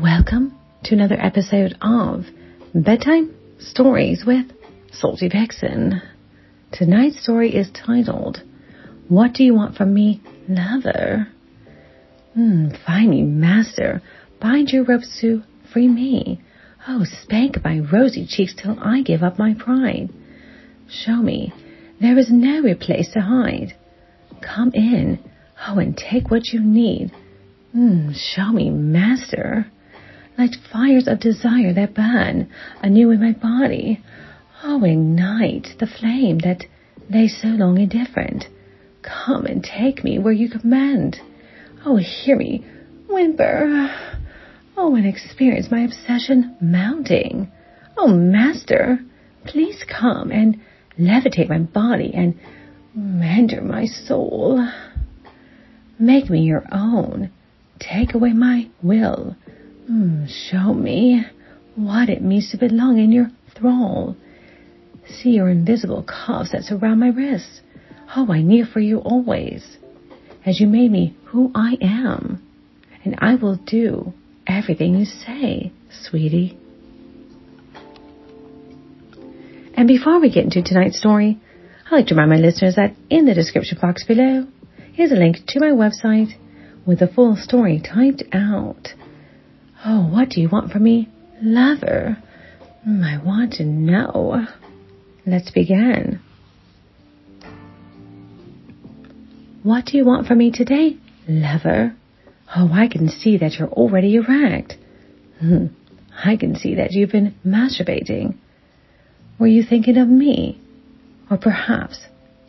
Welcome to another episode of Bedtime Stories with Salty Vixen. Tonight's story is titled, What Do You Want From Me, Lover? Hmm, find me, master. Bind your ropes to free me. Oh, spank my rosy cheeks till I give up my pride. Show me there is nowhere place to hide. Come in, oh, and take what you need. Hmm, show me, master. Light fires of desire that burn anew in my body. Oh, ignite the flame that lay so long indifferent. Come and take me where you command. Oh, hear me whimper. Oh, and experience my obsession mounting. Oh, master, please come and levitate my body and render my soul. Make me your own. Take away my will. Mm, show me what it means to belong in your thrall. See your invisible cuffs that surround my wrists. Oh, I kneel for you always, as you made me who I am, and I will do everything you say, sweetie. And before we get into tonight's story, I'd like to remind my listeners that in the description box below is a link to my website with the full story typed out. Oh, what do you want from me, lover? Hmm, I want to know. Let's begin. What do you want from me today, lover? Oh, I can see that you're already erect. Hmm. I can see that you've been masturbating. Were you thinking of me? Or perhaps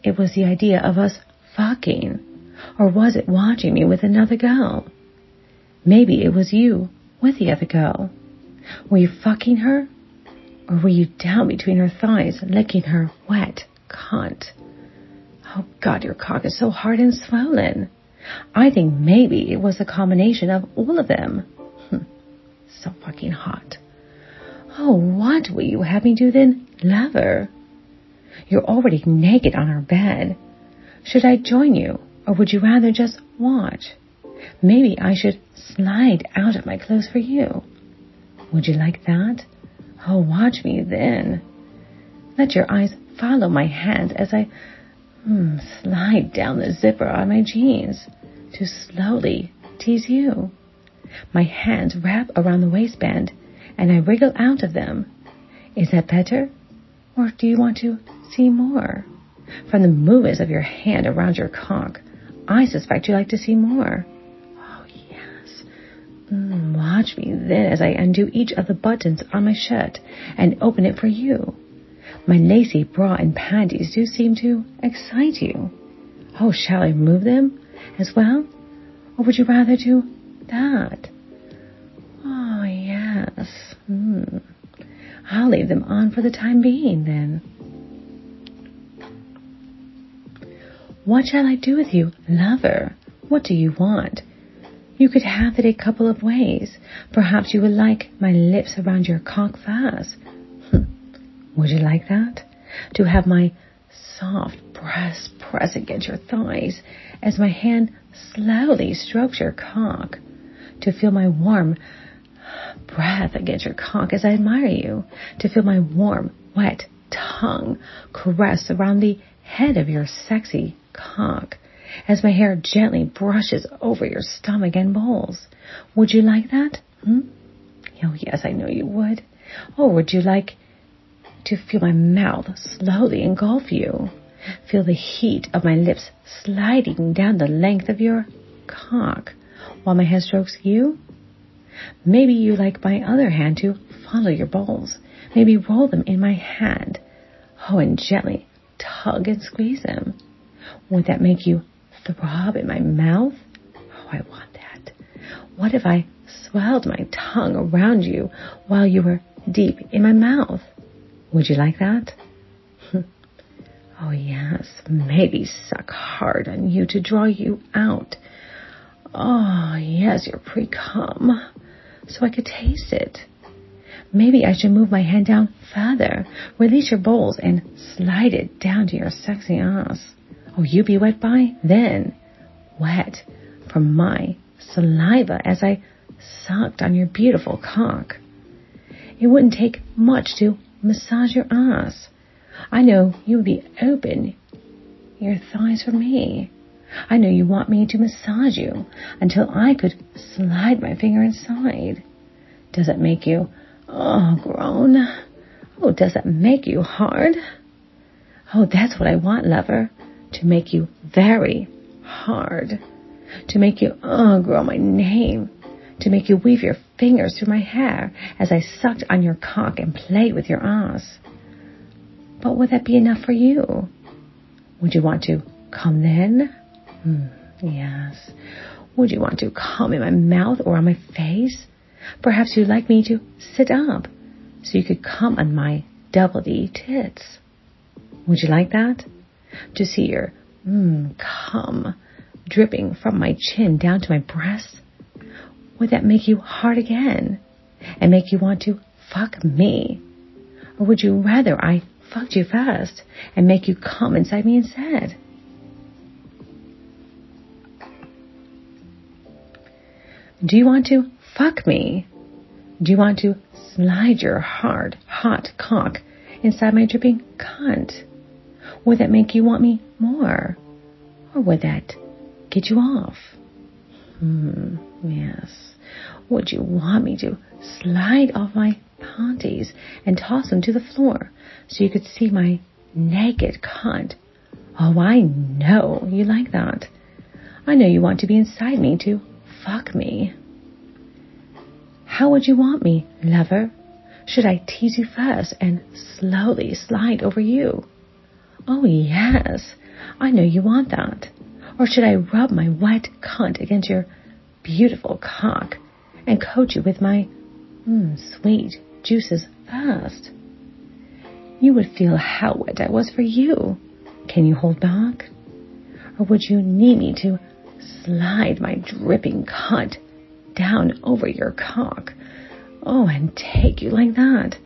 it was the idea of us fucking. Or was it watching me with another girl? Maybe it was you with the other girl. Were you fucking her? Or were you down between her thighs, licking her wet cunt? Oh God, your cock is so hard and swollen. I think maybe it was a combination of all of them. Hm, so fucking hot. Oh, what will you have me do then, lover? You're already naked on our bed. Should I join you, or would you rather just watch? Maybe I should slide out of my clothes for you. Would you like that? Oh, watch me then. Let your eyes follow my hand as I hmm, slide down the zipper on my jeans to slowly tease you. My hands wrap around the waistband and I wriggle out of them. Is that better? Or do you want to see more? From the movements of your hand around your cock, I suspect you like to see more. Mm, watch me then as I undo each of the buttons on my shirt and open it for you. My lacy bra and panties do seem to excite you. Oh, shall I remove them as well? Or would you rather do that? Oh, yes. Hmm. I'll leave them on for the time being then. What shall I do with you, lover? What do you want? You could have it a couple of ways. Perhaps you would like my lips around your cock first. Hmm. Would you like that? To have my soft breast press against your thighs as my hand slowly strokes your cock. To feel my warm breath against your cock as I admire you. To feel my warm, wet tongue caress around the head of your sexy cock as my hair gently brushes over your stomach and balls. Would you like that? Hmm? Oh, yes, I know you would. Or would you like to feel my mouth slowly engulf you? Feel the heat of my lips sliding down the length of your cock while my hand strokes you? Maybe you like my other hand to follow your balls. Maybe roll them in my hand. Oh, and gently tug and squeeze them. Would that make you throb in my mouth? Oh, I want that. What if I swelled my tongue around you while you were deep in my mouth? Would you like that? oh, yes. Maybe suck hard on you to draw you out. Oh, yes, your pre-cum. So I could taste it. Maybe I should move my hand down further, release your bowls, and slide it down to your sexy ass. Oh, you be wet by? Then, wet from my saliva as I sucked on your beautiful cock. It wouldn't take much to massage your ass. I know you would be open your thighs for me. I know you want me to massage you until I could slide my finger inside. Does it make you, oh, groan? Oh, does it make you hard? Oh, that's what I want, lover. To make you very hard. To make you, oh, groan my name. To make you weave your fingers through my hair as I sucked on your cock and played with your ass. But would that be enough for you? Would you want to come then? Hmm, yes. Would you want to come in my mouth or on my face? Perhaps you'd like me to sit up so you could come on my double D tits. Would you like that? To see your mmm cum dripping from my chin down to my breasts? Would that make you hard again and make you want to fuck me? Or would you rather I fucked you first and make you come inside me instead? Do you want to fuck me? Do you want to slide your hard, hot cock inside my dripping cunt? Would that make you want me more? Or would that get you off? Hmm, yes. Would you want me to slide off my panties and toss them to the floor so you could see my naked cunt? Oh, I know you like that. I know you want to be inside me to fuck me. How would you want me, lover? Should I tease you first and slowly slide over you? Oh, yes, I know you want that. Or should I rub my wet cunt against your beautiful cock and coat you with my mm, sweet juices first? You would feel how wet I was for you. Can you hold back? Or would you need me to slide my dripping cunt down over your cock. Oh, and take you like that.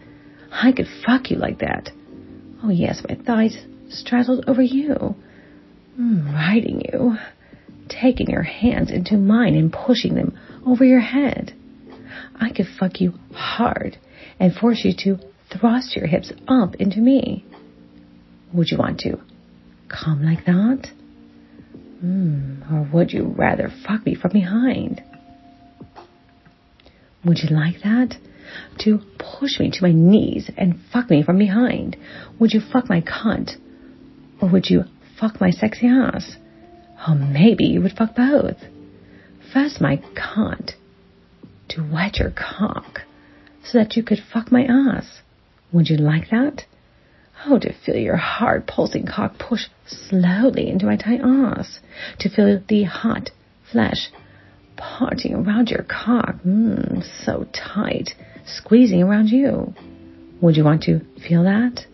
I could fuck you like that. Oh, yes, my thighs straddled over you. Riding you. Taking your hands into mine and pushing them over your head. I could fuck you hard and force you to thrust your hips up into me. Would you want to come like that? Mm, or would you rather fuck me from behind? Would you like that? To push me to my knees and fuck me from behind? Would you fuck my cunt? Or would you fuck my sexy ass? Oh, maybe you would fuck both. First my cunt. To wet your cock. So that you could fuck my ass. Would you like that? Oh, to feel your hard pulsing cock push slowly into my tight ass. To feel the hot flesh parting around your cock. Mmm, so tight. Squeezing around you. Would you want to feel that?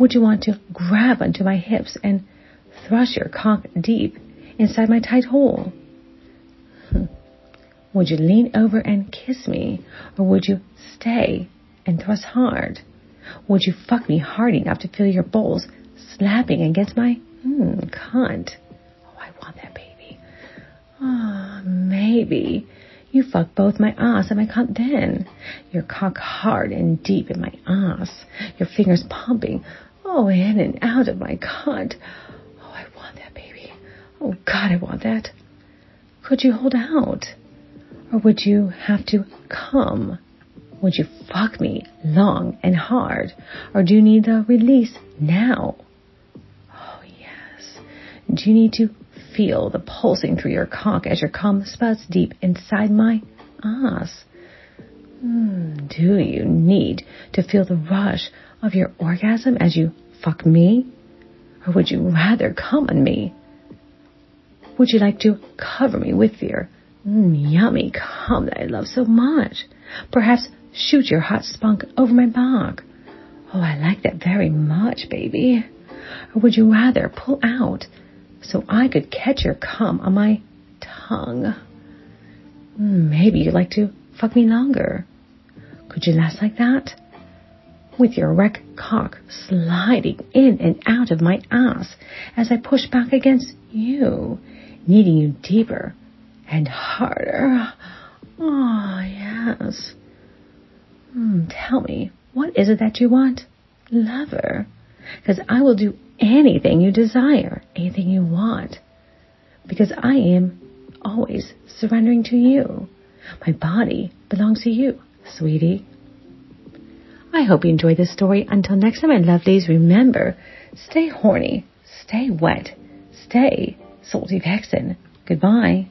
Would you want to grab onto my hips and thrust your cock deep inside my tight hole? Hmm. Would you lean over and kiss me, or would you stay and thrust hard? Would you fuck me hard enough to feel your balls slapping against my hmm, cunt? Oh, I want that baby. Ah, oh, maybe. You fuck both my ass and my cunt then. Your cock hard and deep in my ass. Your fingers pumping. Oh, in and out of my cunt. Oh, I want that baby. Oh, God, I want that. Could you hold out? Or would you have to come? Would you fuck me long and hard? Or do you need the release now? Oh, yes. Do you need to feel the pulsing through your cock as your cum spouts deep inside my ass? Mm, do you need to feel the rush of your orgasm as you fuck me? Or would you rather come on me? Would you like to cover me with your mm, yummy cum that I love so much? Perhaps Shoot your hot spunk over my back. Oh, I like that very much, baby. Or would you rather pull out so I could catch your cum on my tongue? Hmm, maybe you'd like to fuck me longer. Could you last like that? With your wreck cock sliding in and out of my ass as I push back against you, needing you deeper and harder. Oh, yes. Hmm, tell me, what is it that you want? Lover. Because I will do anything you desire, anything you want. Because I am always surrendering to you. My body belongs to you, sweetie. I hope you enjoyed this story. Until next time, my lovelies, remember, stay horny, stay wet, stay salty vixen. Goodbye.